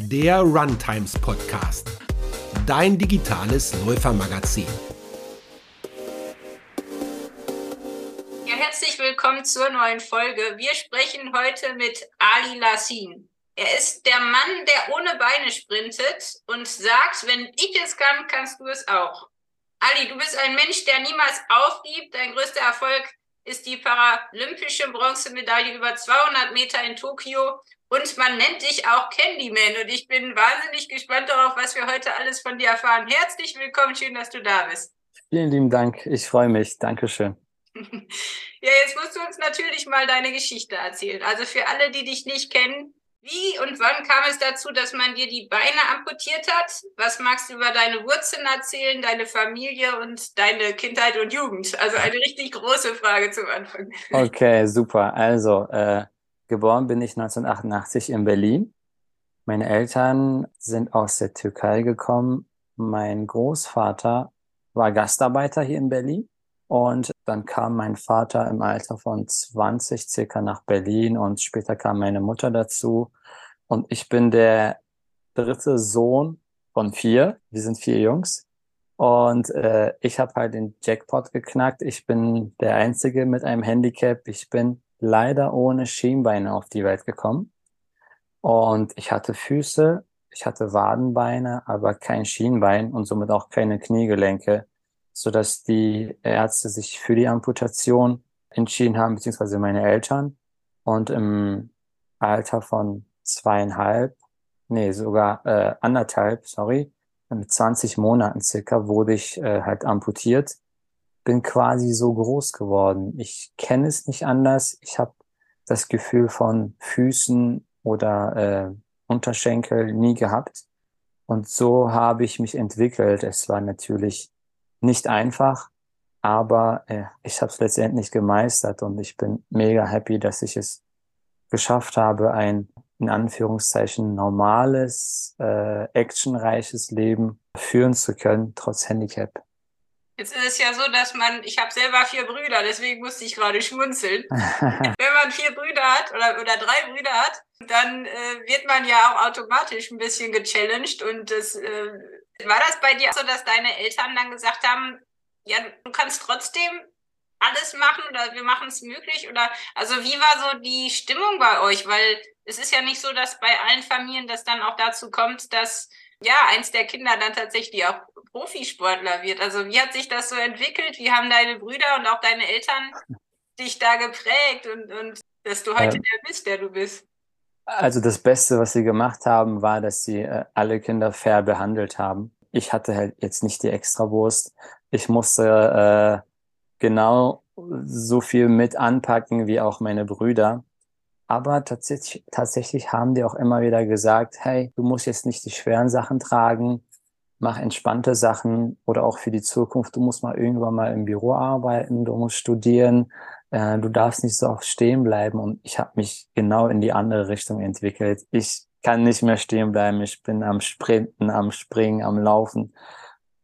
der Runtimes Podcast, dein digitales Läufermagazin. Ja, herzlich willkommen zur neuen Folge. Wir sprechen heute mit Ali Lassin. Er ist der Mann, der ohne Beine sprintet und sagt, wenn ich es kann, kannst du es auch. Ali, du bist ein Mensch, der niemals aufgibt. Dein größter Erfolg ist die paralympische Bronzemedaille über 200 Meter in Tokio. Und man nennt dich auch Candyman. Und ich bin wahnsinnig gespannt darauf, was wir heute alles von dir erfahren. Herzlich willkommen, schön, dass du da bist. Vielen lieben Dank. Ich freue mich. Dankeschön. ja, jetzt musst du uns natürlich mal deine Geschichte erzählen. Also für alle, die dich nicht kennen, wie und wann kam es dazu, dass man dir die Beine amputiert hat? Was magst du über deine Wurzeln erzählen, deine Familie und deine Kindheit und Jugend? Also eine richtig große Frage zum Anfang. Okay, super. Also, äh, geboren bin ich 1988 in Berlin. Meine Eltern sind aus der Türkei gekommen. Mein Großvater war Gastarbeiter hier in Berlin. Und dann kam mein Vater im Alter von 20 circa nach Berlin und später kam meine Mutter dazu. Und ich bin der dritte Sohn von vier. Wir sind vier Jungs. Und äh, ich habe halt den Jackpot geknackt. Ich bin der Einzige mit einem Handicap. Ich bin leider ohne Schienbeine auf die Welt gekommen. Und ich hatte Füße, ich hatte Wadenbeine, aber kein Schienbein und somit auch keine Kniegelenke so dass die Ärzte sich für die Amputation entschieden haben, beziehungsweise meine Eltern. Und im Alter von zweieinhalb, nee, sogar äh, anderthalb, sorry, mit 20 Monaten circa wurde ich äh, halt amputiert. Bin quasi so groß geworden. Ich kenne es nicht anders. Ich habe das Gefühl von Füßen oder äh, Unterschenkel nie gehabt. Und so habe ich mich entwickelt. Es war natürlich nicht einfach, aber äh, ich habe es letztendlich gemeistert und ich bin mega happy, dass ich es geschafft habe, ein in Anführungszeichen normales, äh, actionreiches Leben führen zu können, trotz Handicap. Jetzt ist es ja so, dass man, ich habe selber vier Brüder, deswegen musste ich gerade schmunzeln. Wenn man vier Brüder hat oder, oder drei Brüder hat, dann äh, wird man ja auch automatisch ein bisschen gechallenged und das äh, war das bei dir so, dass deine Eltern dann gesagt haben, ja, du kannst trotzdem alles machen oder wir machen es möglich? Oder also wie war so die Stimmung bei euch? Weil es ist ja nicht so, dass bei allen Familien das dann auch dazu kommt, dass ja eins der Kinder dann tatsächlich auch Profisportler wird. Also wie hat sich das so entwickelt? Wie haben deine Brüder und auch deine Eltern dich da geprägt und, und dass du heute ähm, der bist, der du bist? Also das Beste, was sie gemacht haben, war, dass sie äh, alle Kinder fair behandelt haben. Ich hatte halt jetzt nicht die Extrawurst. Ich musste äh, genau so viel mit anpacken wie auch meine Brüder. Aber tatsächlich, tatsächlich haben die auch immer wieder gesagt, hey, du musst jetzt nicht die schweren Sachen tragen, mach entspannte Sachen oder auch für die Zukunft, du musst mal irgendwann mal im Büro arbeiten, du musst studieren, äh, du darfst nicht so oft stehen bleiben und ich habe mich genau in die andere Richtung entwickelt. Ich kann nicht mehr stehen bleiben, ich bin am Sprinten, am Springen, am Laufen,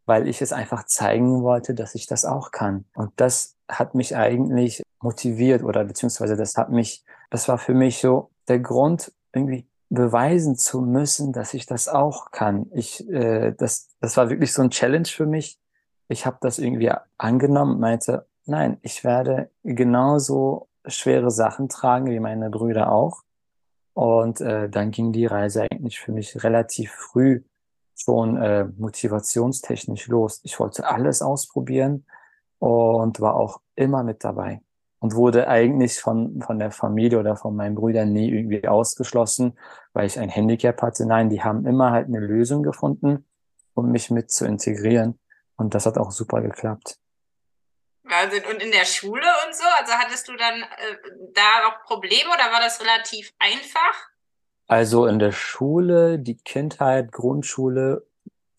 weil ich es einfach zeigen wollte, dass ich das auch kann. Und das hat mich eigentlich motiviert oder beziehungsweise das hat mich, das war für mich so der Grund, irgendwie beweisen zu müssen, dass ich das auch kann. Ich, äh, das, das war wirklich so ein Challenge für mich. Ich habe das irgendwie angenommen meinte, Nein, ich werde genauso schwere Sachen tragen wie meine Brüder auch. Und äh, dann ging die Reise eigentlich für mich relativ früh schon äh, motivationstechnisch los. Ich wollte alles ausprobieren und war auch immer mit dabei und wurde eigentlich von, von der Familie oder von meinen Brüdern nie irgendwie ausgeschlossen, weil ich ein Handicap hatte. Nein, die haben immer halt eine Lösung gefunden, um mich mit zu integrieren. Und das hat auch super geklappt. Wahnsinn. Und in der Schule und so? Also hattest du dann äh, da auch Probleme oder war das relativ einfach? Also in der Schule, die Kindheit, Grundschule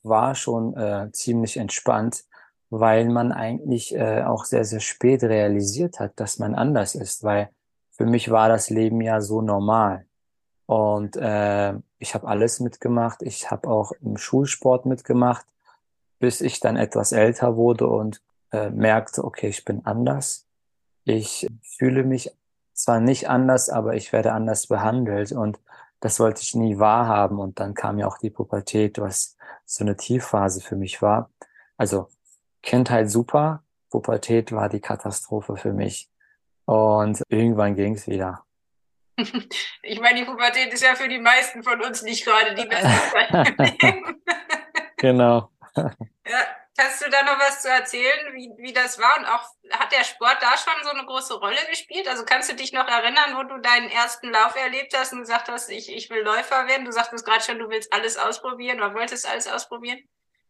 war schon äh, ziemlich entspannt, weil man eigentlich äh, auch sehr, sehr spät realisiert hat, dass man anders ist, weil für mich war das Leben ja so normal. Und äh, ich habe alles mitgemacht. Ich habe auch im Schulsport mitgemacht, bis ich dann etwas älter wurde und äh, merkte, okay, ich bin anders. Ich fühle mich zwar nicht anders, aber ich werde anders behandelt. Und das wollte ich nie wahrhaben. Und dann kam ja auch die Pubertät, was so eine Tiefphase für mich war. Also Kindheit super, Pubertät war die Katastrophe für mich. Und irgendwann ging es wieder. Ich meine, die Pubertät ist ja für die meisten von uns nicht gerade die beste Zeit Genau. Ja, Hast du da noch was zu erzählen, wie, wie das war? Und auch hat der Sport da schon so eine große Rolle gespielt? Also kannst du dich noch erinnern, wo du deinen ersten Lauf erlebt hast und gesagt hast, ich, ich will Läufer werden? Du sagtest gerade schon, du willst alles ausprobieren oder wolltest alles ausprobieren?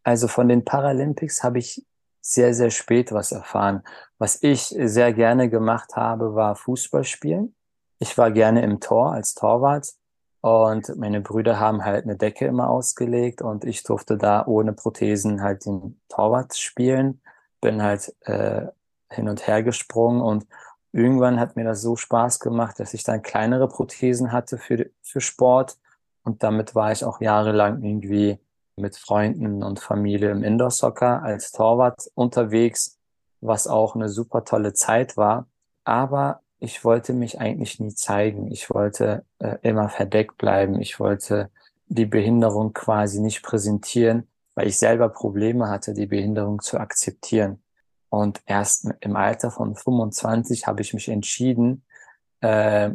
Also von den Paralympics habe ich sehr, sehr spät was erfahren. Was ich sehr gerne gemacht habe, war Fußball spielen. Ich war gerne im Tor als Torwart und meine Brüder haben halt eine Decke immer ausgelegt und ich durfte da ohne Prothesen halt den Torwart spielen. Bin halt äh, hin und her gesprungen und irgendwann hat mir das so Spaß gemacht, dass ich dann kleinere Prothesen hatte für, für Sport. Und damit war ich auch jahrelang irgendwie mit Freunden und Familie im Indoor-Soccer als Torwart unterwegs, was auch eine super tolle Zeit war. Aber ich wollte mich eigentlich nie zeigen. Ich wollte äh, immer verdeckt bleiben. Ich wollte die Behinderung quasi nicht präsentieren, weil ich selber Probleme hatte, die Behinderung zu akzeptieren. Und erst im Alter von 25 habe ich mich entschieden, äh,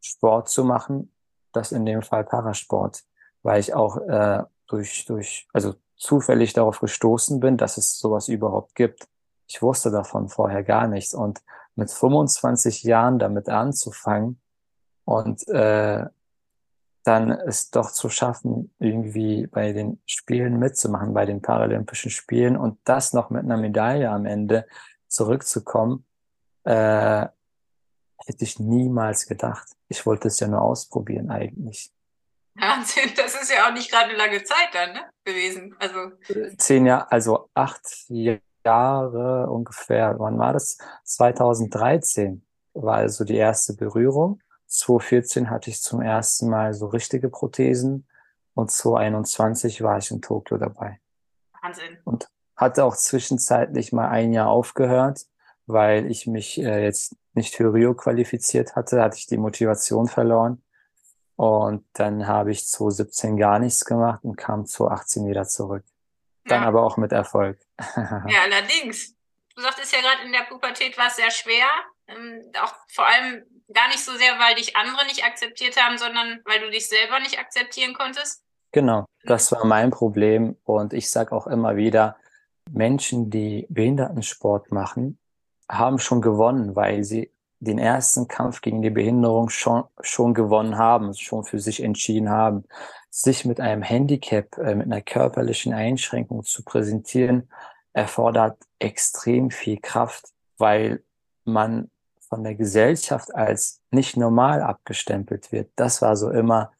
Sport zu machen, das in dem Fall Parasport, weil ich auch äh, durch, durch, also zufällig darauf gestoßen bin, dass es sowas überhaupt gibt. Ich wusste davon vorher gar nichts und mit 25 Jahren damit anzufangen und äh, dann es doch zu schaffen, irgendwie bei den Spielen mitzumachen, bei den Paralympischen Spielen und das noch mit einer Medaille am Ende zurückzukommen, äh, hätte ich niemals gedacht. Ich wollte es ja nur ausprobieren eigentlich. Wahnsinn, das ist ja auch nicht gerade eine lange Zeit dann ne, gewesen. Also zehn Jahre, also acht Jahre ungefähr, wann war das? 2013 war also die erste Berührung. 2014 hatte ich zum ersten Mal so richtige Prothesen und 2021 war ich in Tokio dabei. Wahnsinn. Und hatte auch zwischenzeitlich mal ein Jahr aufgehört, weil ich mich äh, jetzt nicht für Rio qualifiziert hatte, hatte ich die Motivation verloren. Und dann habe ich 2017 gar nichts gemacht und kam 2018 wieder zurück. Dann ja. aber auch mit Erfolg. ja, allerdings. Du sagtest ja gerade, in der Pubertät war es sehr schwer. Ähm, auch vor allem gar nicht so sehr, weil dich andere nicht akzeptiert haben, sondern weil du dich selber nicht akzeptieren konntest. Genau, das war mein Problem. Und ich sage auch immer wieder, Menschen, die Behindertensport machen, haben schon gewonnen, weil sie den ersten Kampf gegen die Behinderung schon, schon gewonnen haben, schon für sich entschieden haben. Sich mit einem Handicap, äh, mit einer körperlichen Einschränkung zu präsentieren, erfordert extrem viel Kraft, weil man von der Gesellschaft als nicht normal abgestempelt wird. Das war so immer,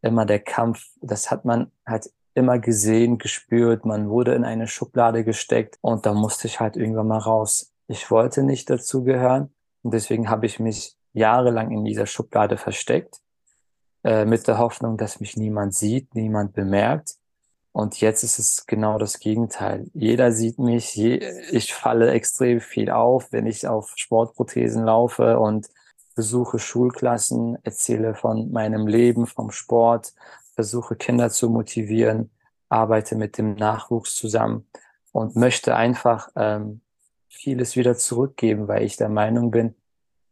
immer der Kampf. Das hat man halt immer gesehen, gespürt. Man wurde in eine Schublade gesteckt und da musste ich halt irgendwann mal raus. Ich wollte nicht dazugehören und deswegen habe ich mich jahrelang in dieser Schublade versteckt, äh, mit der Hoffnung, dass mich niemand sieht, niemand bemerkt. Und jetzt ist es genau das Gegenteil. Jeder sieht mich, je, ich falle extrem viel auf, wenn ich auf Sportprothesen laufe und besuche Schulklassen, erzähle von meinem Leben, vom Sport, versuche Kinder zu motivieren, arbeite mit dem Nachwuchs zusammen und möchte einfach ähm, vieles wieder zurückgeben, weil ich der Meinung bin,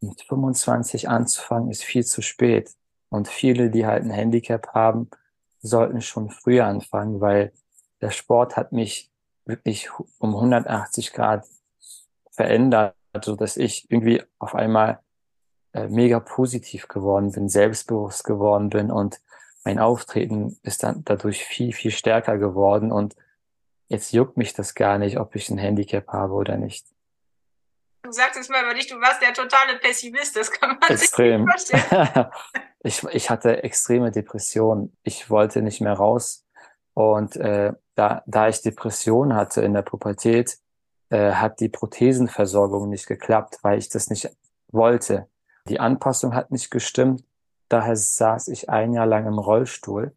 mit 25 anzufangen ist viel zu spät. Und viele, die halt ein Handicap haben, sollten schon früher anfangen, weil der Sport hat mich wirklich um 180 Grad verändert, so dass ich irgendwie auf einmal äh, mega positiv geworden bin, selbstbewusst geworden bin und mein Auftreten ist dann dadurch viel, viel stärker geworden und jetzt juckt mich das gar nicht, ob ich ein Handicap habe oder nicht. Du sagtest mal über dich, du warst der totale Pessimist, das kann man Extrem. sich nicht vorstellen. ich, ich hatte extreme Depressionen. Ich wollte nicht mehr raus. Und äh, da, da ich Depressionen hatte in der Pubertät, äh, hat die Prothesenversorgung nicht geklappt, weil ich das nicht wollte. Die Anpassung hat nicht gestimmt. Daher saß ich ein Jahr lang im Rollstuhl.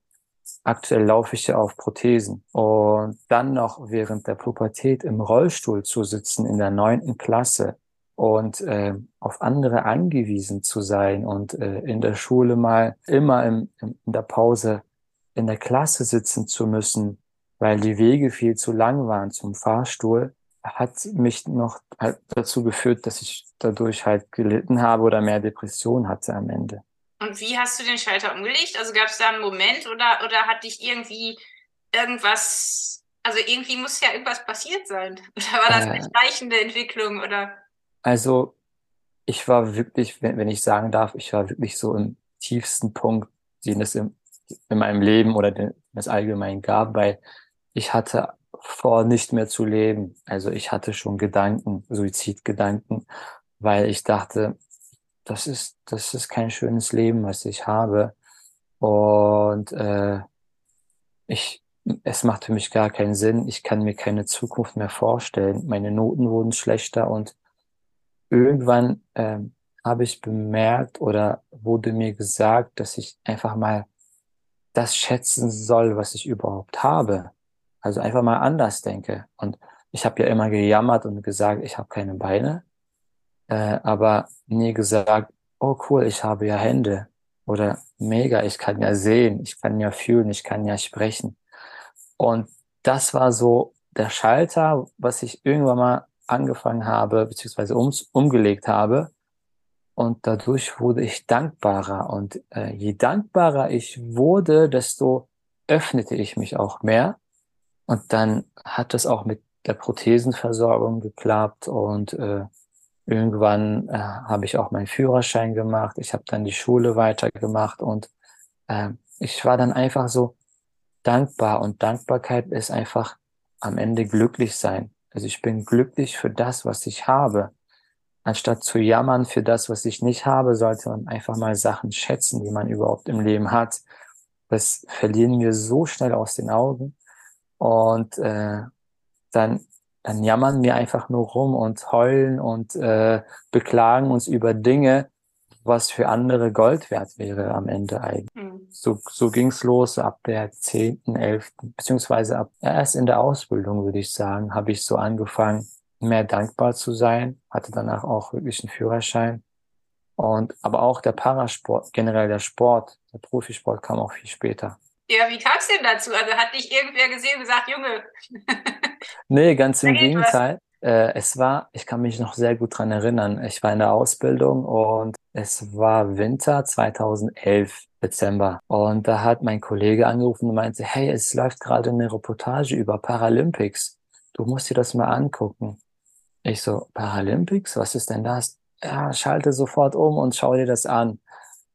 Aktuell laufe ich ja auf Prothesen. Und dann noch während der Pubertät im Rollstuhl zu sitzen in der neunten Klasse und äh, auf andere angewiesen zu sein und äh, in der Schule mal immer im, in der Pause in der Klasse sitzen zu müssen, weil die Wege viel zu lang waren zum Fahrstuhl, hat mich noch halt dazu geführt, dass ich dadurch halt gelitten habe oder mehr Depression hatte am Ende. Und wie hast du den Schalter umgelegt? Also gab es da einen Moment oder, oder hat dich irgendwie irgendwas, also irgendwie muss ja irgendwas passiert sein? Oder war das eine äh, schleichende Entwicklung oder? Also ich war wirklich, wenn, wenn ich sagen darf, ich war wirklich so im tiefsten Punkt, den es im, in meinem Leben oder den es allgemein gab, weil ich hatte vor, nicht mehr zu leben. Also ich hatte schon Gedanken, Suizidgedanken, weil ich dachte, das ist, das ist kein schönes Leben, was ich habe. Und äh, ich, es macht für mich gar keinen Sinn. Ich kann mir keine Zukunft mehr vorstellen. Meine Noten wurden schlechter und irgendwann äh, habe ich bemerkt oder wurde mir gesagt, dass ich einfach mal das schätzen soll, was ich überhaupt habe. Also einfach mal anders denke. Und ich habe ja immer gejammert und gesagt, ich habe keine Beine, äh, aber nie gesagt, oh cool, ich habe ja Hände. Oder mega, ich kann ja sehen, ich kann ja fühlen, ich kann ja sprechen. Und das war so der Schalter, was ich irgendwann mal angefangen habe, beziehungsweise um, umgelegt habe. Und dadurch wurde ich dankbarer. Und äh, je dankbarer ich wurde, desto öffnete ich mich auch mehr. Und dann hat es auch mit der Prothesenversorgung geklappt und äh, irgendwann äh, habe ich auch meinen Führerschein gemacht. Ich habe dann die Schule weitergemacht und äh, ich war dann einfach so dankbar und Dankbarkeit ist einfach am Ende glücklich sein. Also ich bin glücklich für das, was ich habe. Anstatt zu jammern für das, was ich nicht habe, sollte man einfach mal Sachen schätzen, die man überhaupt im Leben hat. Das verlieren wir so schnell aus den Augen. Und äh, dann, dann jammern wir einfach nur rum und heulen und äh, beklagen uns über Dinge, was für andere Gold wert wäre am Ende eigentlich. Mhm. So, so ging's los ab der zehnten, elften, beziehungsweise ab erst in der Ausbildung, würde ich sagen, habe ich so angefangen, mehr dankbar zu sein, hatte danach auch wirklich einen Führerschein. Und aber auch der Parasport, generell der Sport, der Profisport kam auch viel später. Ja, wie kam es denn dazu? Also hat dich irgendwer gesehen und gesagt, Junge? nee, ganz im Gegenteil. Äh, es war, ich kann mich noch sehr gut dran erinnern, ich war in der Ausbildung und es war Winter 2011, Dezember. Und da hat mein Kollege angerufen und meinte, hey, es läuft gerade eine Reportage über Paralympics. Du musst dir das mal angucken. Ich so, Paralympics? Was ist denn das? Ja, schalte sofort um und schau dir das an.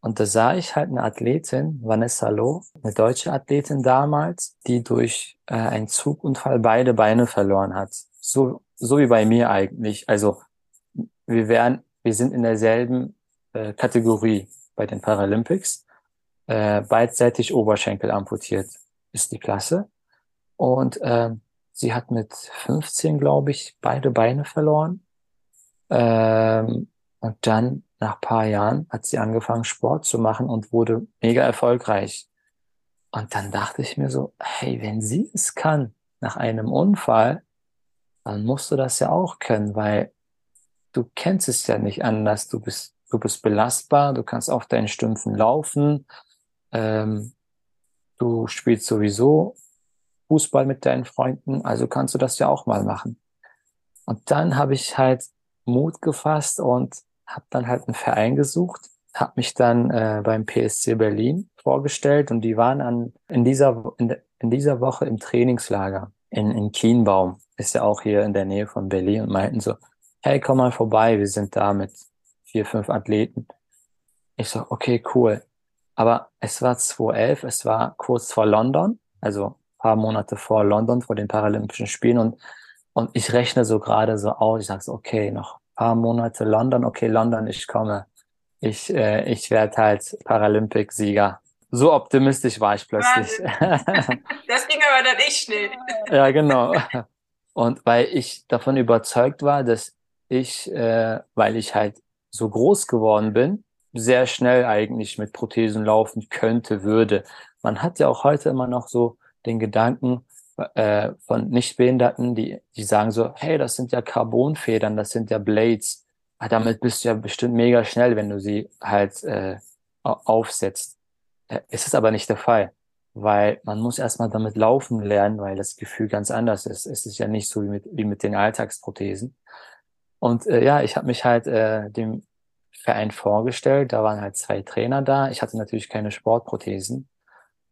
Und da sah ich halt eine Athletin, Vanessa Loh, eine deutsche Athletin damals, die durch äh, einen Zugunfall beide Beine verloren hat. So, so wie bei mir eigentlich. Also wir wären, wir sind in derselben äh, Kategorie bei den Paralympics. Äh, beidseitig Oberschenkel amputiert ist die Klasse. Und äh, sie hat mit 15, glaube ich, beide Beine verloren. Ähm, und dann nach paar Jahren hat sie angefangen, Sport zu machen und wurde mega erfolgreich. Und dann dachte ich mir so, hey, wenn sie es kann nach einem Unfall, dann musst du das ja auch können, weil du kennst es ja nicht anders. Du bist, du bist belastbar, du kannst auf deinen Stümpfen laufen, ähm, du spielst sowieso Fußball mit deinen Freunden, also kannst du das ja auch mal machen. Und dann habe ich halt Mut gefasst und habe dann halt einen Verein gesucht, habe mich dann äh, beim PSC Berlin vorgestellt und die waren an, in, dieser, in, in dieser Woche im Trainingslager in, in Kienbaum, ist ja auch hier in der Nähe von Berlin und meinten so, hey, komm mal vorbei, wir sind da mit vier, fünf Athleten. Ich so, okay, cool. Aber es war 2011, es war kurz vor London, also paar Monate vor London, vor den Paralympischen Spielen und, und ich rechne so gerade so aus, ich sage so, okay, noch paar Monate London, okay, London, ich komme. Ich, äh, ich werde halt Paralympic-Sieger. So optimistisch war ich plötzlich. das ging aber dann echt schnell. ja, genau. Und weil ich davon überzeugt war, dass ich, äh, weil ich halt so groß geworden bin, sehr schnell eigentlich mit Prothesen laufen könnte, würde. Man hat ja auch heute immer noch so den Gedanken, äh, von Nichtbehinderten, die, die sagen so, hey, das sind ja Carbonfedern, das sind ja Blades. ah, damit bist du ja bestimmt mega schnell, wenn du sie halt äh, aufsetzt. Äh, es ist aber nicht der Fall, weil man muss erstmal damit laufen lernen, weil das Gefühl ganz anders ist. Es ist ja nicht so wie mit, wie mit den Alltagsprothesen. Und äh, ja, ich habe mich halt äh, dem Verein vorgestellt. Da waren halt zwei Trainer da. Ich hatte natürlich keine Sportprothesen.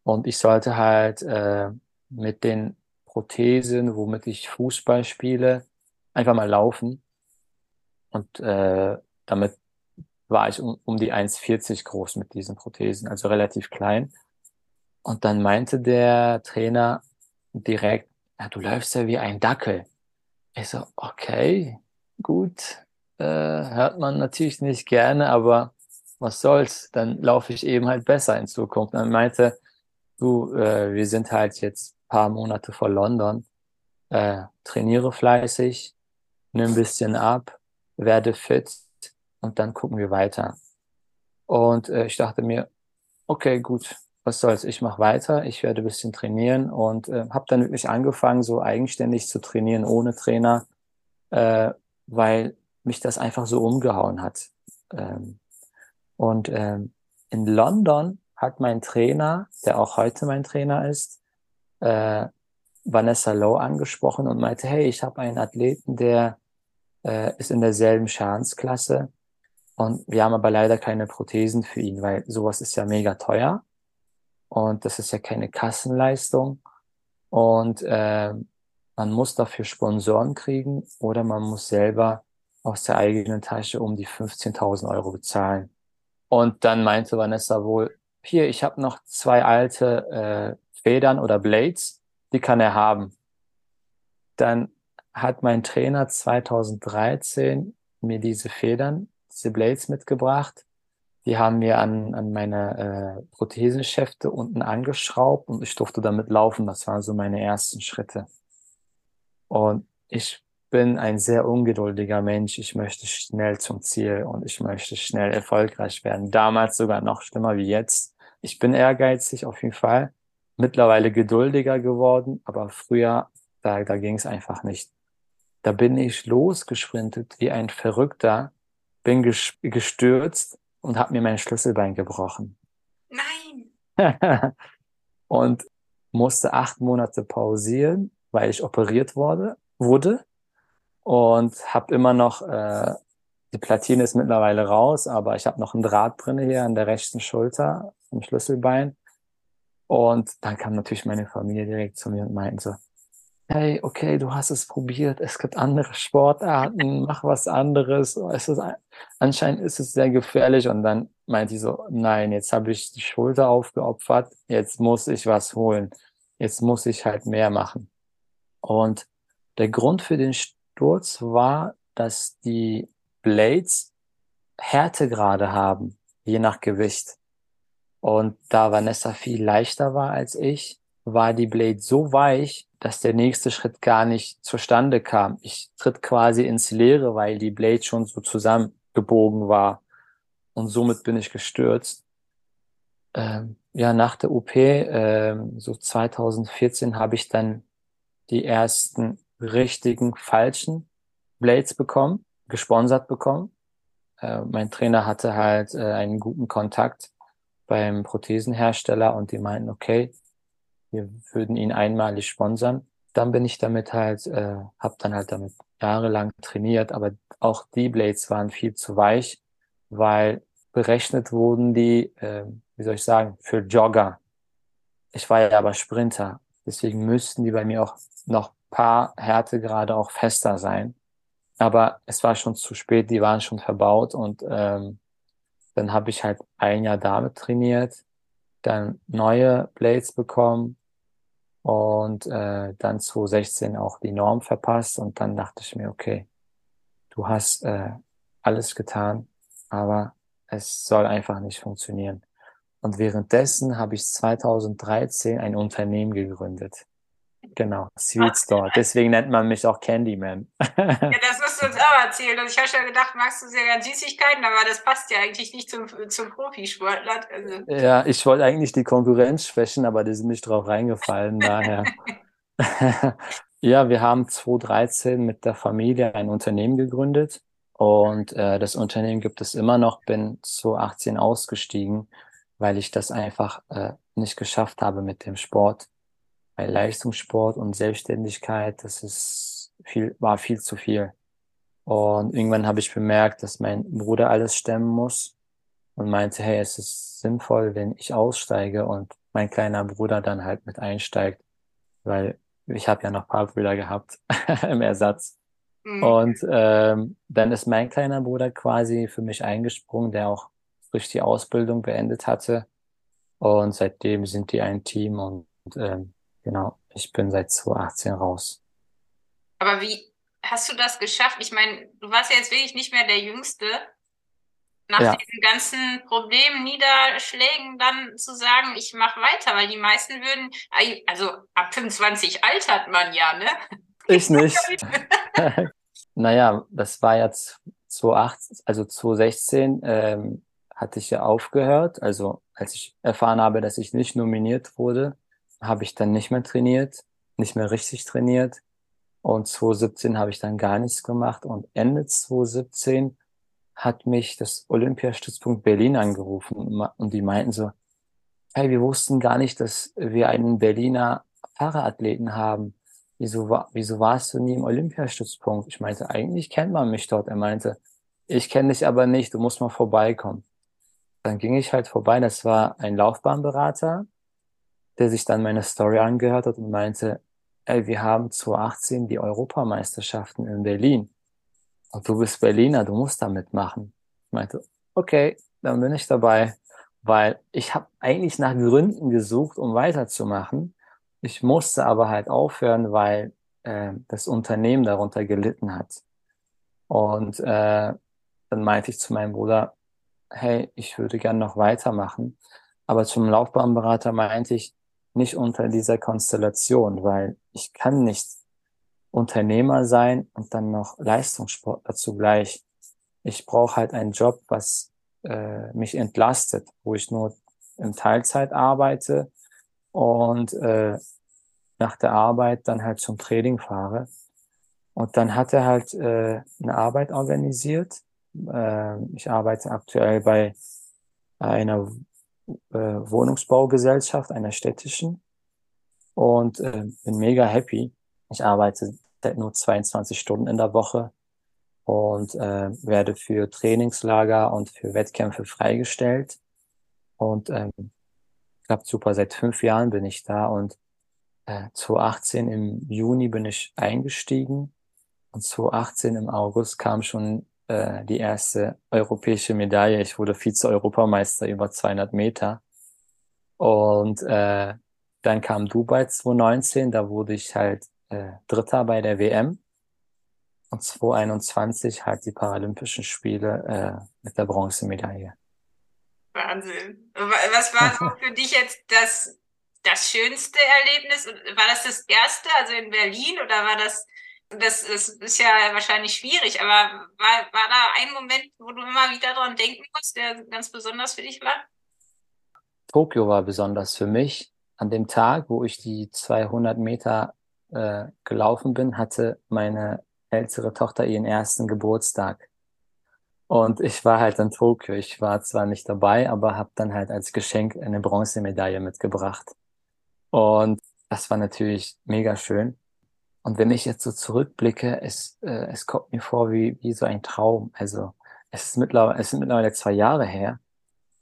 Und ich sollte halt äh, mit den Prothesen, womit ich Fußball spiele, einfach mal laufen. Und äh, damit war ich um, um die 1,40 groß mit diesen Prothesen, also relativ klein. Und dann meinte der Trainer direkt, ja, du läufst ja wie ein Dackel. Ich so, okay, gut, äh, hört man natürlich nicht gerne, aber was soll's, dann laufe ich eben halt besser in Zukunft. Dann meinte, du, äh, wir sind halt jetzt paar Monate vor London, äh, trainiere fleißig, nimm ein bisschen ab, werde fit und dann gucken wir weiter. Und äh, ich dachte mir, okay, gut, was soll's, ich mache weiter, ich werde ein bisschen trainieren und äh, habe dann wirklich angefangen, so eigenständig zu trainieren ohne Trainer, äh, weil mich das einfach so umgehauen hat. Ähm, und ähm, in London hat mein Trainer, der auch heute mein Trainer ist, äh, Vanessa Lowe angesprochen und meinte, hey, ich habe einen Athleten, der äh, ist in derselben Schadensklasse und wir haben aber leider keine Prothesen für ihn, weil sowas ist ja mega teuer und das ist ja keine Kassenleistung und äh, man muss dafür Sponsoren kriegen oder man muss selber aus der eigenen Tasche um die 15.000 Euro bezahlen. Und dann meinte Vanessa wohl, hier, ich habe noch zwei alte äh, Federn oder Blades, die kann er haben. Dann hat mein Trainer 2013 mir diese Federn, diese Blades mitgebracht. Die haben mir an, an meine äh, Prothesenschäfte unten angeschraubt und ich durfte damit laufen. Das waren so meine ersten Schritte. Und ich bin ein sehr ungeduldiger Mensch. Ich möchte schnell zum Ziel und ich möchte schnell erfolgreich werden. Damals sogar noch schlimmer wie jetzt. Ich bin ehrgeizig auf jeden Fall mittlerweile geduldiger geworden, aber früher, da, da ging es einfach nicht. Da bin ich losgesprintet wie ein Verrückter, bin gestürzt und habe mir mein Schlüsselbein gebrochen. Nein! und musste acht Monate pausieren, weil ich operiert wurde, wurde und habe immer noch, äh, die Platine ist mittlerweile raus, aber ich habe noch einen Draht drin hier an der rechten Schulter, im Schlüsselbein und dann kam natürlich meine Familie direkt zu mir und meinten so, hey, okay, du hast es probiert, es gibt andere Sportarten, mach was anderes. Es ist, anscheinend ist es sehr gefährlich. Und dann meinte ich so, nein, jetzt habe ich die Schulter aufgeopfert, jetzt muss ich was holen. Jetzt muss ich halt mehr machen. Und der Grund für den Sturz war, dass die Blades Härtegrade haben, je nach Gewicht. Und da Vanessa viel leichter war als ich, war die Blade so weich, dass der nächste Schritt gar nicht zustande kam. Ich tritt quasi ins Leere, weil die Blade schon so zusammengebogen war. Und somit bin ich gestürzt. Ähm, ja, nach der OP, ähm, so 2014, habe ich dann die ersten richtigen falschen Blades bekommen, gesponsert bekommen. Äh, mein Trainer hatte halt äh, einen guten Kontakt beim Prothesenhersteller und die meinten, okay, wir würden ihn einmalig sponsern. Dann bin ich damit halt, äh, habe dann halt damit jahrelang trainiert, aber auch die Blades waren viel zu weich, weil berechnet wurden die, äh, wie soll ich sagen, für Jogger. Ich war ja aber Sprinter, deswegen müssten die bei mir auch noch paar Härtegrade auch fester sein. Aber es war schon zu spät, die waren schon verbaut und ähm, dann habe ich halt ein Jahr damit trainiert, dann neue Blades bekommen und äh, dann 2016 auch die Norm verpasst und dann dachte ich mir, okay, du hast äh, alles getan, aber es soll einfach nicht funktionieren. Und währenddessen habe ich 2013 ein Unternehmen gegründet. Genau, Sweet Store. Deswegen nennt man mich auch Candyman. ja, das musst du uns auch erzählen. Und ich habe schon gedacht, magst du sehr gerne Süßigkeiten, aber das passt ja eigentlich nicht zum, zum Profisportler. Also. Ja, ich wollte eigentlich die Konkurrenz schwächen, aber die sind nicht drauf reingefallen, daher. ja, wir haben 2013 mit der Familie ein Unternehmen gegründet Und äh, das Unternehmen gibt es immer noch, bin 2018 ausgestiegen, weil ich das einfach äh, nicht geschafft habe mit dem Sport. Weil Leistungssport und Selbstständigkeit, das ist viel, war viel zu viel. Und irgendwann habe ich bemerkt, dass mein Bruder alles stemmen muss und meinte, hey, es ist sinnvoll, wenn ich aussteige und mein kleiner Bruder dann halt mit einsteigt, weil ich habe ja noch paar Brüder gehabt im Ersatz. Mhm. Und ähm, dann ist mein kleiner Bruder quasi für mich eingesprungen, der auch durch die Ausbildung beendet hatte. Und seitdem sind die ein Team und ähm, genau, ich bin seit 2018 raus. Aber wie hast du das geschafft? Ich meine, du warst ja jetzt wirklich nicht mehr der Jüngste. Nach ja. diesen ganzen Problemen, Niederschlägen dann zu sagen, ich mache weiter, weil die meisten würden, also ab 25 altert man ja, ne? Ich nicht. naja, das war jetzt 2018, also 2016 ähm, hatte ich ja aufgehört. Also als ich erfahren habe, dass ich nicht nominiert wurde, habe ich dann nicht mehr trainiert, nicht mehr richtig trainiert. Und 2017 habe ich dann gar nichts gemacht. Und Ende 2017 hat mich das Olympiastützpunkt Berlin angerufen und die meinten so, hey, wir wussten gar nicht, dass wir einen Berliner Fahrerathleten haben. Wieso, wieso warst du nie im Olympiastützpunkt? Ich meinte, eigentlich kennt man mich dort. Er meinte, ich kenne dich aber nicht, du musst mal vorbeikommen. Dann ging ich halt vorbei, das war ein Laufbahnberater, der sich dann meine Story angehört hat und meinte, ey, wir haben 2018 die Europameisterschaften in Berlin. Und du bist Berliner, du musst da mitmachen. Ich meinte, okay, dann bin ich dabei, weil ich habe eigentlich nach Gründen gesucht, um weiterzumachen. Ich musste aber halt aufhören, weil äh, das Unternehmen darunter gelitten hat. Und äh, dann meinte ich zu meinem Bruder, hey, ich würde gern noch weitermachen. Aber zum Laufbahnberater meinte ich, nicht unter dieser Konstellation, weil ich kann nicht Unternehmer sein und dann noch Leistungssportler zugleich. Ich brauche halt einen Job, was äh, mich entlastet, wo ich nur in Teilzeit arbeite und äh, nach der Arbeit dann halt zum Training fahre. Und dann hat er halt äh, eine Arbeit organisiert. Äh, ich arbeite aktuell bei einer äh, Wohnungsbaugesellschaft, einer städtischen und äh, bin mega happy. Ich arbeite nur 22 Stunden in der Woche und äh, werde für Trainingslager und für Wettkämpfe freigestellt. Und ähm, klappt super. Seit fünf Jahren bin ich da und äh, 2018 im Juni bin ich eingestiegen und 2018 im August kam schon äh, die erste europäische Medaille. Ich wurde Vize-Europameister über 200 Meter. Und äh, dann kam Dubai 2019, da wurde ich halt äh, Dritter bei der WM. Und 2021 halt die Paralympischen Spiele äh, mit der Bronzemedaille. Wahnsinn. Was war so für dich jetzt das, das schönste Erlebnis? War das das erste, also in Berlin, oder war das das, das ist ja wahrscheinlich schwierig, aber war, war da ein Moment, wo du immer wieder dran denken musst, der ganz besonders für dich war? Tokio war besonders für mich. An dem Tag, wo ich die 200 Meter äh, gelaufen bin, hatte meine ältere Tochter ihren ersten Geburtstag. Und ich war halt in Tokio. Ich war zwar nicht dabei, aber habe dann halt als Geschenk eine Bronzemedaille mitgebracht. Und das war natürlich mega schön. Und wenn ich jetzt so zurückblicke, es, äh, es kommt mir vor wie, wie so ein Traum. Also es ist mittlerweile, es sind mittlerweile zwei Jahre her.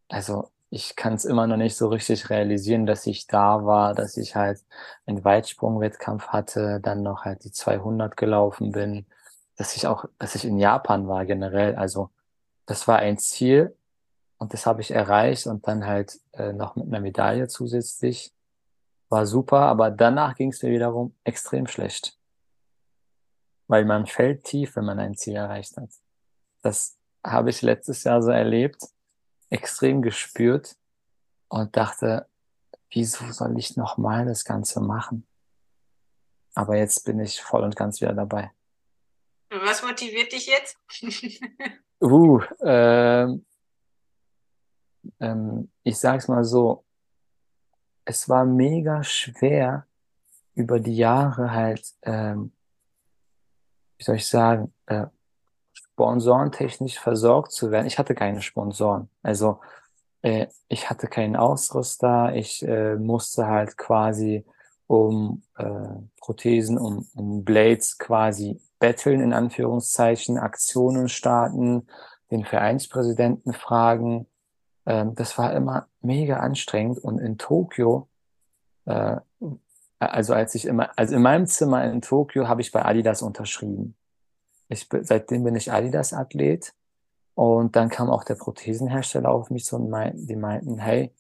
Also ich kann es immer noch nicht so richtig realisieren, dass ich da war, dass ich halt einen Weitsprungwettkampf hatte, dann noch halt die 200 gelaufen bin, dass ich auch, dass ich in Japan war generell. Also das war ein Ziel und das habe ich erreicht und dann halt äh, noch mit einer Medaille zusätzlich war super, aber danach ging es mir wiederum extrem schlecht. Weil man fällt tief, wenn man ein Ziel erreicht hat. Das habe ich letztes Jahr so erlebt, extrem gespürt und dachte, wieso soll ich nochmal das Ganze machen? Aber jetzt bin ich voll und ganz wieder dabei. Was motiviert dich jetzt? uh, ähm, ähm, ich sag's mal so, es war mega schwer, über die Jahre halt, ähm, wie soll ich sagen, äh, sponsorentechnisch versorgt zu werden. Ich hatte keine Sponsoren. Also äh, ich hatte keinen Ausrüster. Ich äh, musste halt quasi um äh, Prothesen, um, um Blades quasi betteln, in Anführungszeichen, Aktionen starten, den Vereinspräsidenten fragen. Ähm, das war immer mega anstrengend. Und in Tokio, äh, also als ich immer, also in meinem Zimmer in Tokio habe ich bei Adidas unterschrieben. Ich, seitdem bin ich Adidas-Athlet. Und dann kam auch der Prothesenhersteller auf mich zu und meinten, die meinten, hey,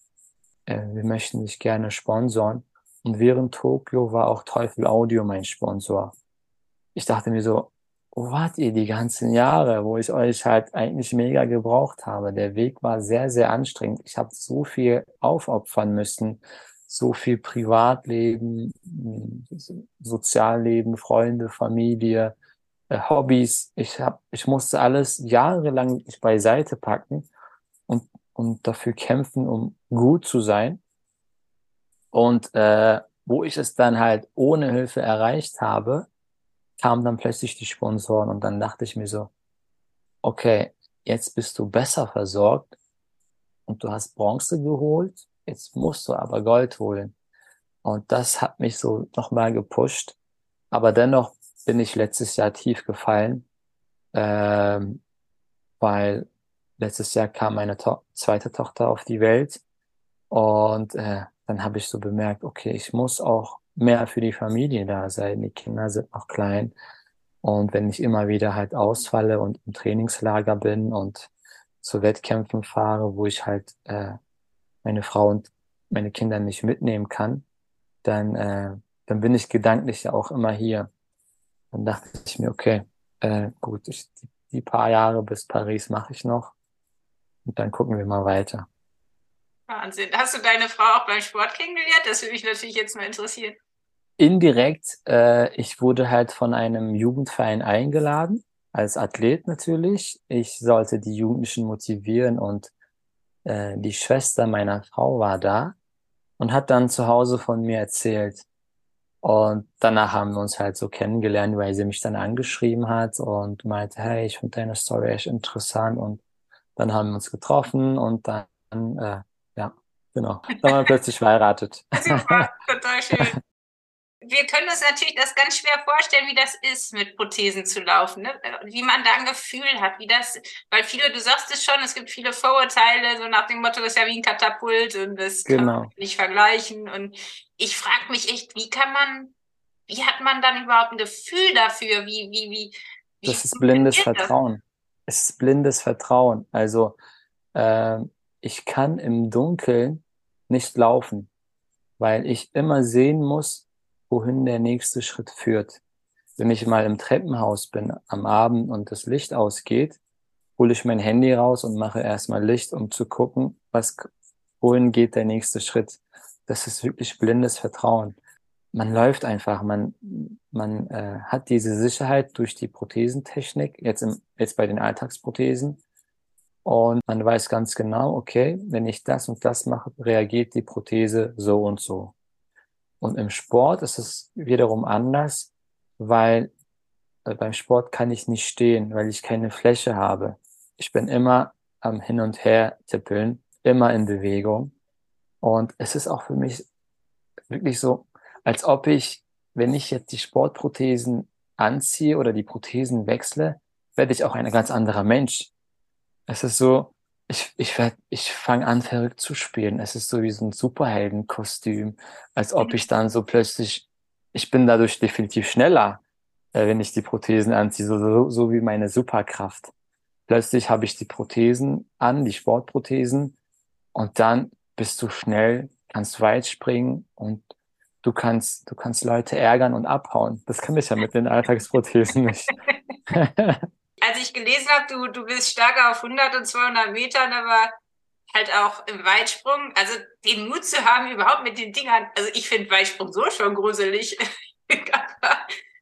äh, wir möchten dich gerne sponsoren. Und während Tokio war auch Teufel Audio mein Sponsor. Ich dachte mir so, wo wart ihr die ganzen Jahre, wo ich euch halt eigentlich mega gebraucht habe? Der Weg war sehr, sehr anstrengend. Ich habe so viel aufopfern müssen, so viel Privatleben, Sozialleben, Freunde, Familie, äh, Hobbys. Ich hab, ich musste alles jahrelang beiseite packen und, und dafür kämpfen, um gut zu sein. Und äh, wo ich es dann halt ohne Hilfe erreicht habe, kamen dann plötzlich die Sponsoren und dann dachte ich mir so, okay, jetzt bist du besser versorgt und du hast Bronze geholt, jetzt musst du aber Gold holen. Und das hat mich so nochmal gepusht. Aber dennoch bin ich letztes Jahr tief gefallen, ähm, weil letztes Jahr kam meine to zweite Tochter auf die Welt und äh, dann habe ich so bemerkt, okay, ich muss auch mehr für die Familie da sein. Die Kinder sind noch klein und wenn ich immer wieder halt ausfalle und im Trainingslager bin und zu Wettkämpfen fahre, wo ich halt äh, meine Frau und meine Kinder nicht mitnehmen kann, dann, äh, dann bin ich gedanklich ja auch immer hier. Dann dachte ich mir, okay, äh, gut, ich, die, die paar Jahre bis Paris mache ich noch und dann gucken wir mal weiter. Wahnsinn. Hast du deine Frau auch beim Sport kennengelernt? Das würde mich natürlich jetzt mal interessieren. Indirekt, äh, ich wurde halt von einem Jugendverein eingeladen, als Athlet natürlich. Ich sollte die Jugendlichen motivieren und äh, die Schwester meiner Frau war da und hat dann zu Hause von mir erzählt. Und danach haben wir uns halt so kennengelernt, weil sie mich dann angeschrieben hat und meinte, hey, ich finde deine Story echt interessant. Und dann haben wir uns getroffen und dann, äh, ja, genau, dann haben wir plötzlich verheiratet. Super, total schön wir können uns natürlich das ganz schwer vorstellen, wie das ist, mit Prothesen zu laufen, ne? wie man da ein Gefühl hat, wie das, weil viele, du sagst es schon, es gibt viele Vorurteile, so nach dem Motto, das ist ja wie ein Katapult und das genau. kann man nicht vergleichen. Und ich frage mich echt, wie kann man, wie hat man dann überhaupt ein Gefühl dafür, wie, wie, wie, wie Das ist blindes das? Vertrauen. Es ist blindes Vertrauen. Also äh, ich kann im Dunkeln nicht laufen, weil ich immer sehen muss, wohin der nächste Schritt führt. Wenn ich mal im Treppenhaus bin am Abend und das Licht ausgeht, hole ich mein Handy raus und mache erstmal Licht, um zu gucken, was, wohin geht der nächste Schritt. Das ist wirklich blindes Vertrauen. Man läuft einfach, man, man äh, hat diese Sicherheit durch die Prothesentechnik, jetzt, im, jetzt bei den Alltagsprothesen. Und man weiß ganz genau, okay, wenn ich das und das mache, reagiert die Prothese so und so. Und im Sport ist es wiederum anders, weil äh, beim Sport kann ich nicht stehen, weil ich keine Fläche habe. Ich bin immer am Hin und Her tippeln, immer in Bewegung. Und es ist auch für mich wirklich so, als ob ich, wenn ich jetzt die Sportprothesen anziehe oder die Prothesen wechsle, werde ich auch ein ganz anderer Mensch. Es ist so, ich, ich, werd, ich fange an, verrückt zu spielen. Es ist so wie so ein Superheldenkostüm, als ob ich dann so plötzlich, ich bin dadurch definitiv schneller, äh, wenn ich die Prothesen anziehe, so, so, so wie meine Superkraft. Plötzlich habe ich die Prothesen an, die Sportprothesen, und dann bist du schnell, kannst weit springen und du kannst, du kannst Leute ärgern und abhauen. Das kann ich ja mit den Alltagsprothesen nicht. als ich gelesen habe, du, du bist stärker auf 100 und 200 Metern, aber halt auch im Weitsprung, also den Mut zu haben, überhaupt mit den Dingern, also ich finde Weitsprung so schon gruselig.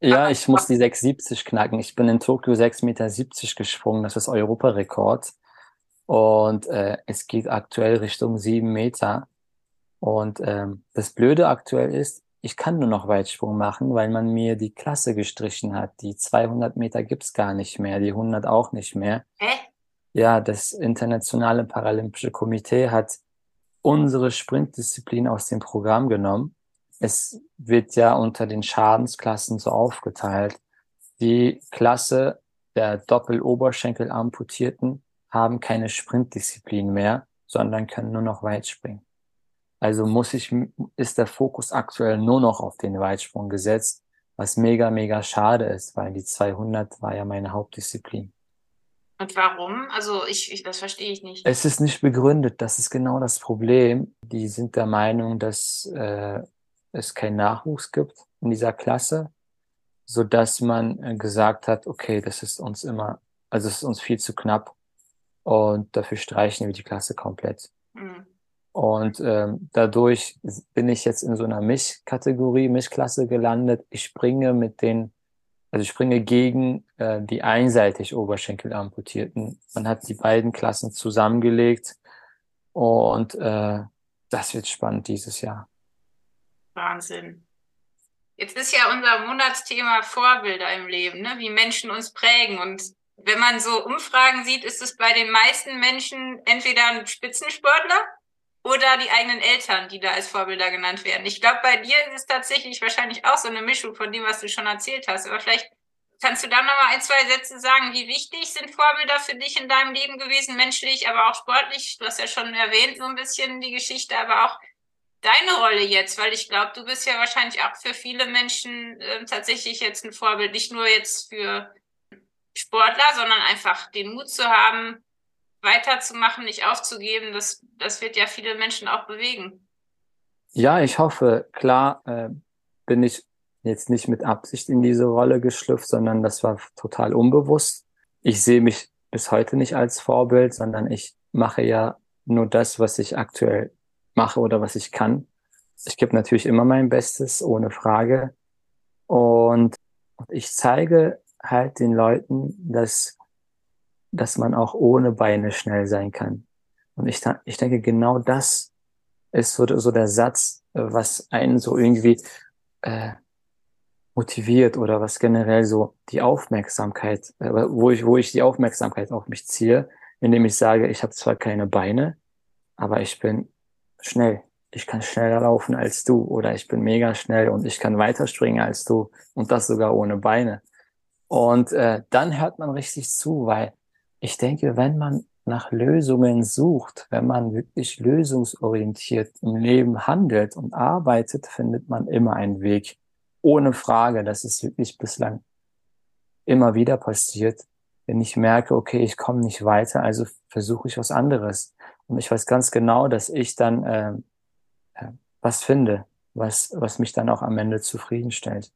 ja, ich muss die 6,70 knacken. Ich bin in Tokio 6,70 Meter gesprungen, das ist Europarekord. Und äh, es geht aktuell Richtung 7 Meter. Und ähm, das Blöde aktuell ist, ich kann nur noch Weitsprung machen, weil man mir die Klasse gestrichen hat. Die 200 Meter gibt's gar nicht mehr, die 100 auch nicht mehr. Hä? Ja, das Internationale Paralympische Komitee hat unsere Sprintdisziplin aus dem Programm genommen. Es wird ja unter den Schadensklassen so aufgeteilt. Die Klasse der Doppeloberschenkel-Amputierten haben keine Sprintdisziplin mehr, sondern können nur noch weit springen. Also muss ich, ist der Fokus aktuell nur noch auf den Weitsprung gesetzt, was mega, mega schade ist, weil die 200 war ja meine Hauptdisziplin. Und warum? Also ich, ich das verstehe ich nicht. Es ist nicht begründet, das ist genau das Problem. Die sind der Meinung, dass äh, es keinen Nachwuchs gibt in dieser Klasse, so dass man äh, gesagt hat, okay, das ist uns immer, also es ist uns viel zu knapp und dafür streichen wir die Klasse komplett. Mhm. Und ähm, dadurch bin ich jetzt in so einer Mischkategorie, Mischklasse gelandet. Ich springe mit den, also ich springe gegen äh, die einseitig Oberschenkel amputierten. Man hat die beiden Klassen zusammengelegt und äh, das wird spannend dieses Jahr. Wahnsinn. Jetzt ist ja unser Monatsthema Vorbilder im Leben, ne? wie Menschen uns prägen. Und wenn man so Umfragen sieht, ist es bei den meisten Menschen entweder ein Spitzensportler oder die eigenen Eltern, die da als Vorbilder genannt werden. Ich glaube, bei dir ist es tatsächlich wahrscheinlich auch so eine Mischung von dem, was du schon erzählt hast. Aber vielleicht kannst du da noch mal ein, zwei Sätze sagen, wie wichtig sind Vorbilder für dich in deinem Leben gewesen, menschlich, aber auch sportlich? Du hast ja schon erwähnt, so ein bisschen die Geschichte, aber auch deine Rolle jetzt, weil ich glaube, du bist ja wahrscheinlich auch für viele Menschen äh, tatsächlich jetzt ein Vorbild, nicht nur jetzt für Sportler, sondern einfach den Mut zu haben, weiterzumachen, nicht aufzugeben, das, das wird ja viele Menschen auch bewegen. Ja, ich hoffe, klar äh, bin ich jetzt nicht mit Absicht in diese Rolle geschlüpft, sondern das war total unbewusst. Ich sehe mich bis heute nicht als Vorbild, sondern ich mache ja nur das, was ich aktuell mache oder was ich kann. Ich gebe natürlich immer mein Bestes, ohne Frage. Und ich zeige halt den Leuten, dass dass man auch ohne Beine schnell sein kann. Und ich, ich denke, genau das ist so, so der Satz, was einen so irgendwie äh, motiviert oder was generell so die Aufmerksamkeit, äh, wo ich, wo ich die Aufmerksamkeit auf mich ziehe, indem ich sage, ich habe zwar keine Beine, aber ich bin schnell. Ich kann schneller laufen als du oder ich bin mega schnell und ich kann weiter springen als du und das sogar ohne Beine. Und äh, dann hört man richtig zu, weil ich denke, wenn man nach Lösungen sucht, wenn man wirklich lösungsorientiert im Leben handelt und arbeitet, findet man immer einen Weg. Ohne Frage, das ist wirklich bislang immer wieder passiert. Wenn ich merke, okay, ich komme nicht weiter, also versuche ich was anderes. Und ich weiß ganz genau, dass ich dann äh, äh, was finde, was, was mich dann auch am Ende zufriedenstellt.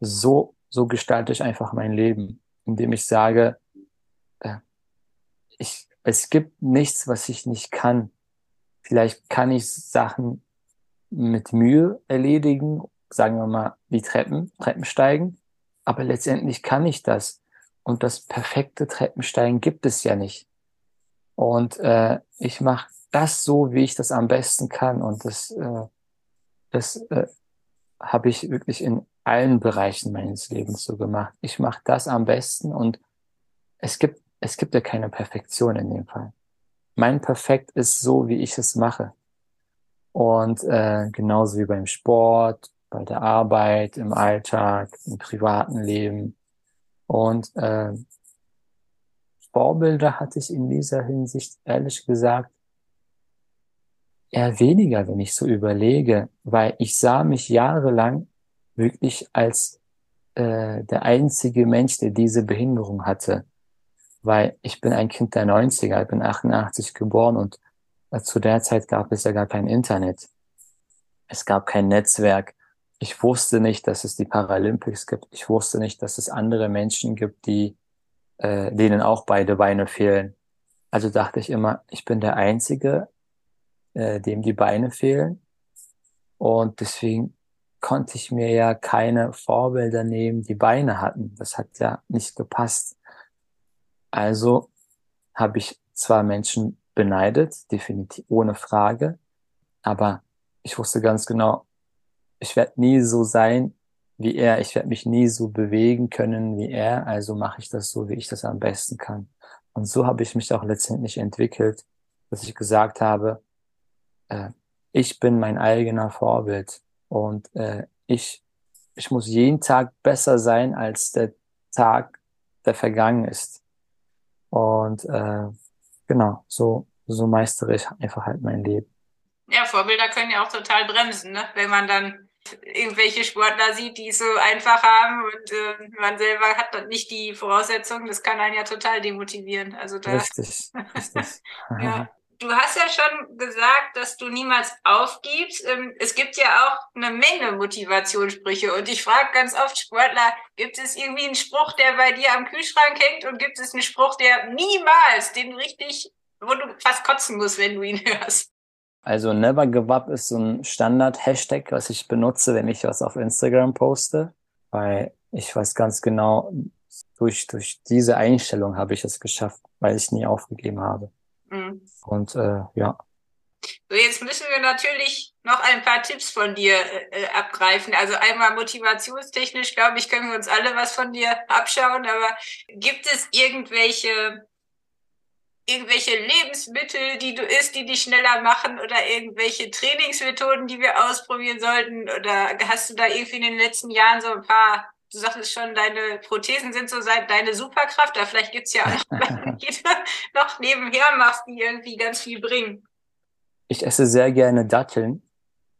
So, so gestalte ich einfach mein Leben, indem ich sage, ich, es gibt nichts, was ich nicht kann. Vielleicht kann ich Sachen mit Mühe erledigen, sagen wir mal, wie Treppen, Treppensteigen, aber letztendlich kann ich das. Und das perfekte Treppensteigen gibt es ja nicht. Und äh, ich mache das so, wie ich das am besten kann. Und das, äh, das äh, habe ich wirklich in allen Bereichen meines Lebens so gemacht. Ich mache das am besten und es gibt es gibt ja keine Perfektion in dem Fall. Mein Perfekt ist so, wie ich es mache. Und äh, genauso wie beim Sport, bei der Arbeit, im Alltag, im privaten Leben. Und äh, Vorbilder hatte ich in dieser Hinsicht ehrlich gesagt eher weniger, wenn ich so überlege, weil ich sah mich jahrelang wirklich als äh, der einzige Mensch, der diese Behinderung hatte weil ich bin ein Kind der 90er, ich bin 88 geboren und äh, zu der Zeit gab es ja gar kein Internet. Es gab kein Netzwerk. Ich wusste nicht, dass es die Paralympics gibt. Ich wusste nicht, dass es andere Menschen gibt, die äh, denen auch beide Beine fehlen. Also dachte ich immer, ich bin der Einzige, äh, dem die Beine fehlen. Und deswegen konnte ich mir ja keine Vorbilder nehmen, die Beine hatten. Das hat ja nicht gepasst. Also habe ich zwar Menschen beneidet, definitiv ohne Frage, aber ich wusste ganz genau, ich werde nie so sein wie er, ich werde mich nie so bewegen können wie er, also mache ich das so, wie ich das am besten kann. Und so habe ich mich auch letztendlich entwickelt, dass ich gesagt habe, äh, ich bin mein eigener Vorbild und äh, ich, ich muss jeden Tag besser sein als der Tag, der vergangen ist. Und äh, genau, so, so meistere ich einfach halt mein Leben. Ja, Vorbilder können ja auch total bremsen, ne? wenn man dann irgendwelche Sportler sieht, die es so einfach haben und äh, man selber hat dann nicht die Voraussetzungen, das kann einen ja total demotivieren. Also da, richtig, richtig. ja. Du hast ja schon gesagt, dass du niemals aufgibst. Ähm, es gibt ja auch eine Menge Motivationssprüche und ich frage ganz oft Sportler, gibt es irgendwie einen Spruch, der bei dir am Kühlschrank hängt und gibt es einen Spruch, der niemals, den richtig, wo du fast kotzen musst, wenn du ihn hörst? Also Never Give Up ist so ein Standard-Hashtag, was ich benutze, wenn ich was auf Instagram poste, weil ich weiß ganz genau, durch, durch diese Einstellung habe ich es geschafft, weil ich nie aufgegeben habe. Mhm. Und äh, ja. So, jetzt müssen wir natürlich noch ein paar Tipps von dir äh, abgreifen. Also einmal motivationstechnisch, glaube ich, können wir uns alle was von dir abschauen, aber gibt es irgendwelche irgendwelche Lebensmittel, die du isst, die dich schneller machen oder irgendwelche Trainingsmethoden, die wir ausprobieren sollten? Oder hast du da irgendwie in den letzten Jahren so ein paar, du sagtest schon, deine Prothesen sind so seit deine Superkraft, da vielleicht gibt's ja auch noch nebenher machst, die irgendwie ganz viel bringen. Ich esse sehr gerne Datteln.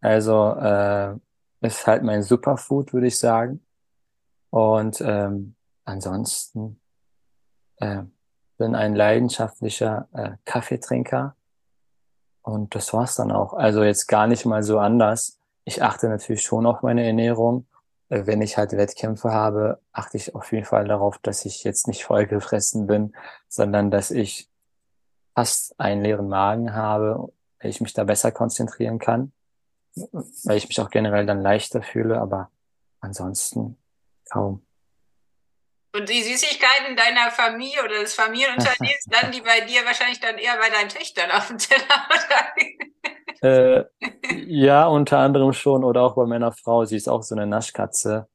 Also äh, ist halt mein Superfood, würde ich sagen. Und ähm, ansonsten äh, bin ein leidenschaftlicher äh, Kaffeetrinker und das war's dann auch. Also jetzt gar nicht mal so anders. Ich achte natürlich schon auf meine Ernährung. Wenn ich halt Wettkämpfe habe, achte ich auf jeden Fall darauf, dass ich jetzt nicht vollgefressen bin, sondern dass ich fast einen leeren Magen habe, weil ich mich da besser konzentrieren kann, weil ich mich auch generell dann leichter fühle, aber ansonsten kaum. Und die Süßigkeiten deiner Familie oder des Familienunternehmens dann die bei dir wahrscheinlich dann eher bei deinen Töchtern auf dem Teller, äh, ja, unter anderem schon oder auch bei meiner Frau. Sie ist auch so eine Naschkatze.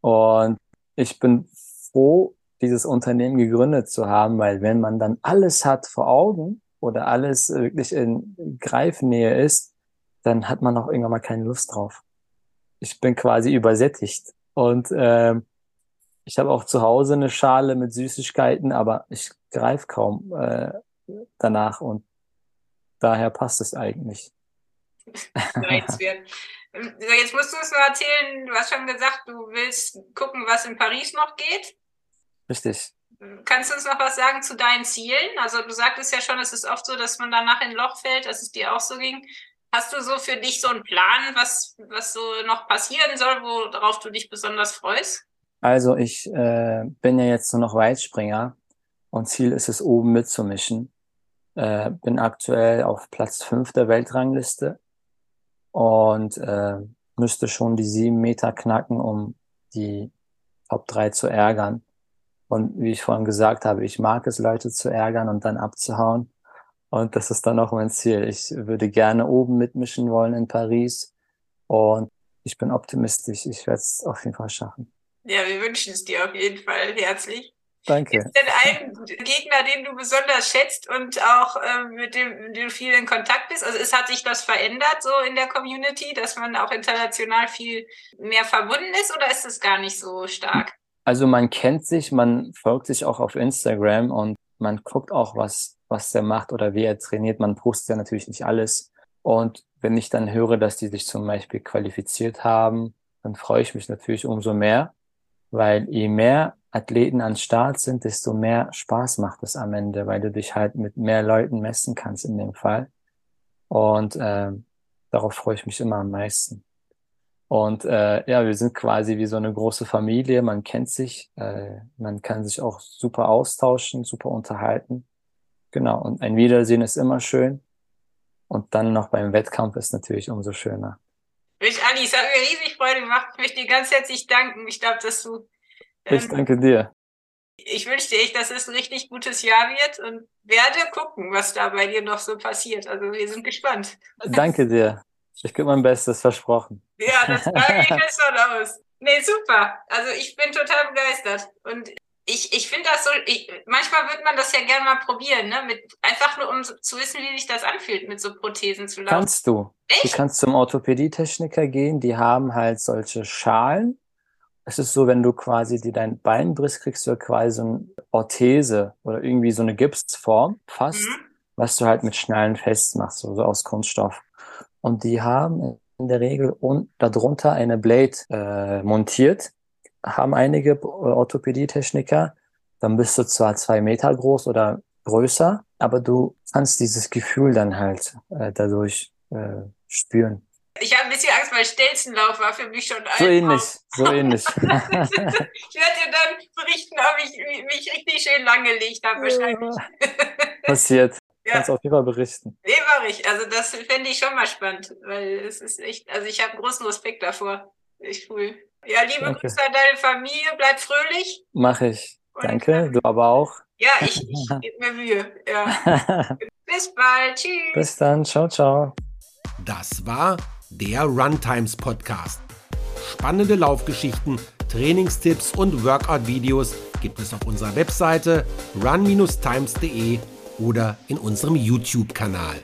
Und ich bin froh, dieses Unternehmen gegründet zu haben, weil wenn man dann alles hat vor Augen oder alles wirklich in Greifnähe ist, dann hat man auch irgendwann mal keine Lust drauf. Ich bin quasi übersättigt. Und ähm, ich habe auch zu Hause eine Schale mit Süßigkeiten, aber ich greife kaum äh, danach und daher passt es eigentlich. Jetzt musst du es nur erzählen, du hast schon gesagt, du willst gucken, was in Paris noch geht. Richtig. Kannst du uns noch was sagen zu deinen Zielen? Also du sagtest ja schon, es ist oft so, dass man danach in ein Loch fällt, dass es dir auch so ging. Hast du so für dich so einen Plan, was, was so noch passieren soll, worauf du dich besonders freust? Also ich äh, bin ja jetzt nur noch Weitspringer und Ziel ist es, oben mitzumischen. Äh, bin aktuell auf Platz fünf der Weltrangliste und äh, müsste schon die sieben Meter knacken, um die Top drei zu ärgern. Und wie ich vorhin gesagt habe, ich mag es, Leute zu ärgern und dann abzuhauen. Und das ist dann auch mein Ziel. Ich würde gerne oben mitmischen wollen in Paris. Und ich bin optimistisch. Ich werde es auf jeden Fall schaffen. Ja, wir wünschen es dir auf jeden Fall herzlich. Danke. Ist denn ein Gegner, den du besonders schätzt und auch äh, mit, dem, mit dem du viel in Kontakt bist? Also es hat sich das verändert so in der Community, dass man auch international viel mehr verbunden ist oder ist es gar nicht so stark? Also man kennt sich, man folgt sich auch auf Instagram und man guckt auch, was, was der macht oder wie er trainiert. Man postet ja natürlich nicht alles. Und wenn ich dann höre, dass die sich zum Beispiel qualifiziert haben, dann freue ich mich natürlich umso mehr weil je mehr Athleten an Start sind, desto mehr Spaß macht es am Ende, weil du dich halt mit mehr Leuten messen kannst in dem Fall. Und äh, darauf freue ich mich immer am meisten. Und äh, ja, wir sind quasi wie so eine große Familie. Man kennt sich, äh, man kann sich auch super austauschen, super unterhalten. Genau. Und ein Wiedersehen ist immer schön. Und dann noch beim Wettkampf ist natürlich umso schöner. Mensch, Ali, es hat mir riesig Freude gemacht. Ich möchte dir ganz herzlich danken. Ich glaube, dass du. Ähm, ich danke dir. Ich wünsche dir dass es ein richtig gutes Jahr wird und werde gucken, was da bei dir noch so passiert. Also wir sind gespannt. Danke dir. Ich gebe mein Bestes, versprochen. Ja, das ich jetzt schon aus. Nee, super. Also ich bin total begeistert. Und ich, ich finde das so, ich, manchmal würde man das ja gerne mal probieren, ne? Mit, einfach nur um zu wissen, wie sich das anfühlt, mit so Prothesen zu laufen. Kannst du. Echt? Du kannst zum Orthopädietechniker gehen, die haben halt solche Schalen. Es ist so, wenn du quasi dir dein Bein brichst, kriegst du quasi so eine Orthese oder irgendwie so eine Gipsform fast, Mhm. was du halt mit Schnallen festmachst, so so aus Kunststoff. Und die haben in der Regel un darunter eine Blade äh, montiert, haben einige äh, Orthopädietechniker. Dann bist du zwar zwei Meter groß oder größer, aber du kannst dieses Gefühl dann halt äh, dadurch äh, spüren. Ich habe ein bisschen Angst, weil Stelzenlauf war für mich schon So ein ähnlich, so ähnlich. Ich werde dir dann berichten, ob ich mich richtig schön langgelegt habe, wahrscheinlich. Passiert. Ja. Kannst auf jeden Fall berichten. Nee, mache ich. Also das fände ich schon mal spannend, weil es ist echt, also ich habe großen Respekt davor. Echt cool. Ja, liebe Danke. Grüße an deine Familie, bleib fröhlich. Mach ich. Und, Danke, du aber auch. Ja, ich, ich gebe mir Mühe. Ja. Bis bald. Tschüss. Bis dann. Ciao, ciao. Das war der Runtimes Podcast. Spannende Laufgeschichten, Trainingstipps und Workout-Videos gibt es auf unserer Webseite run-times.de oder in unserem YouTube-Kanal.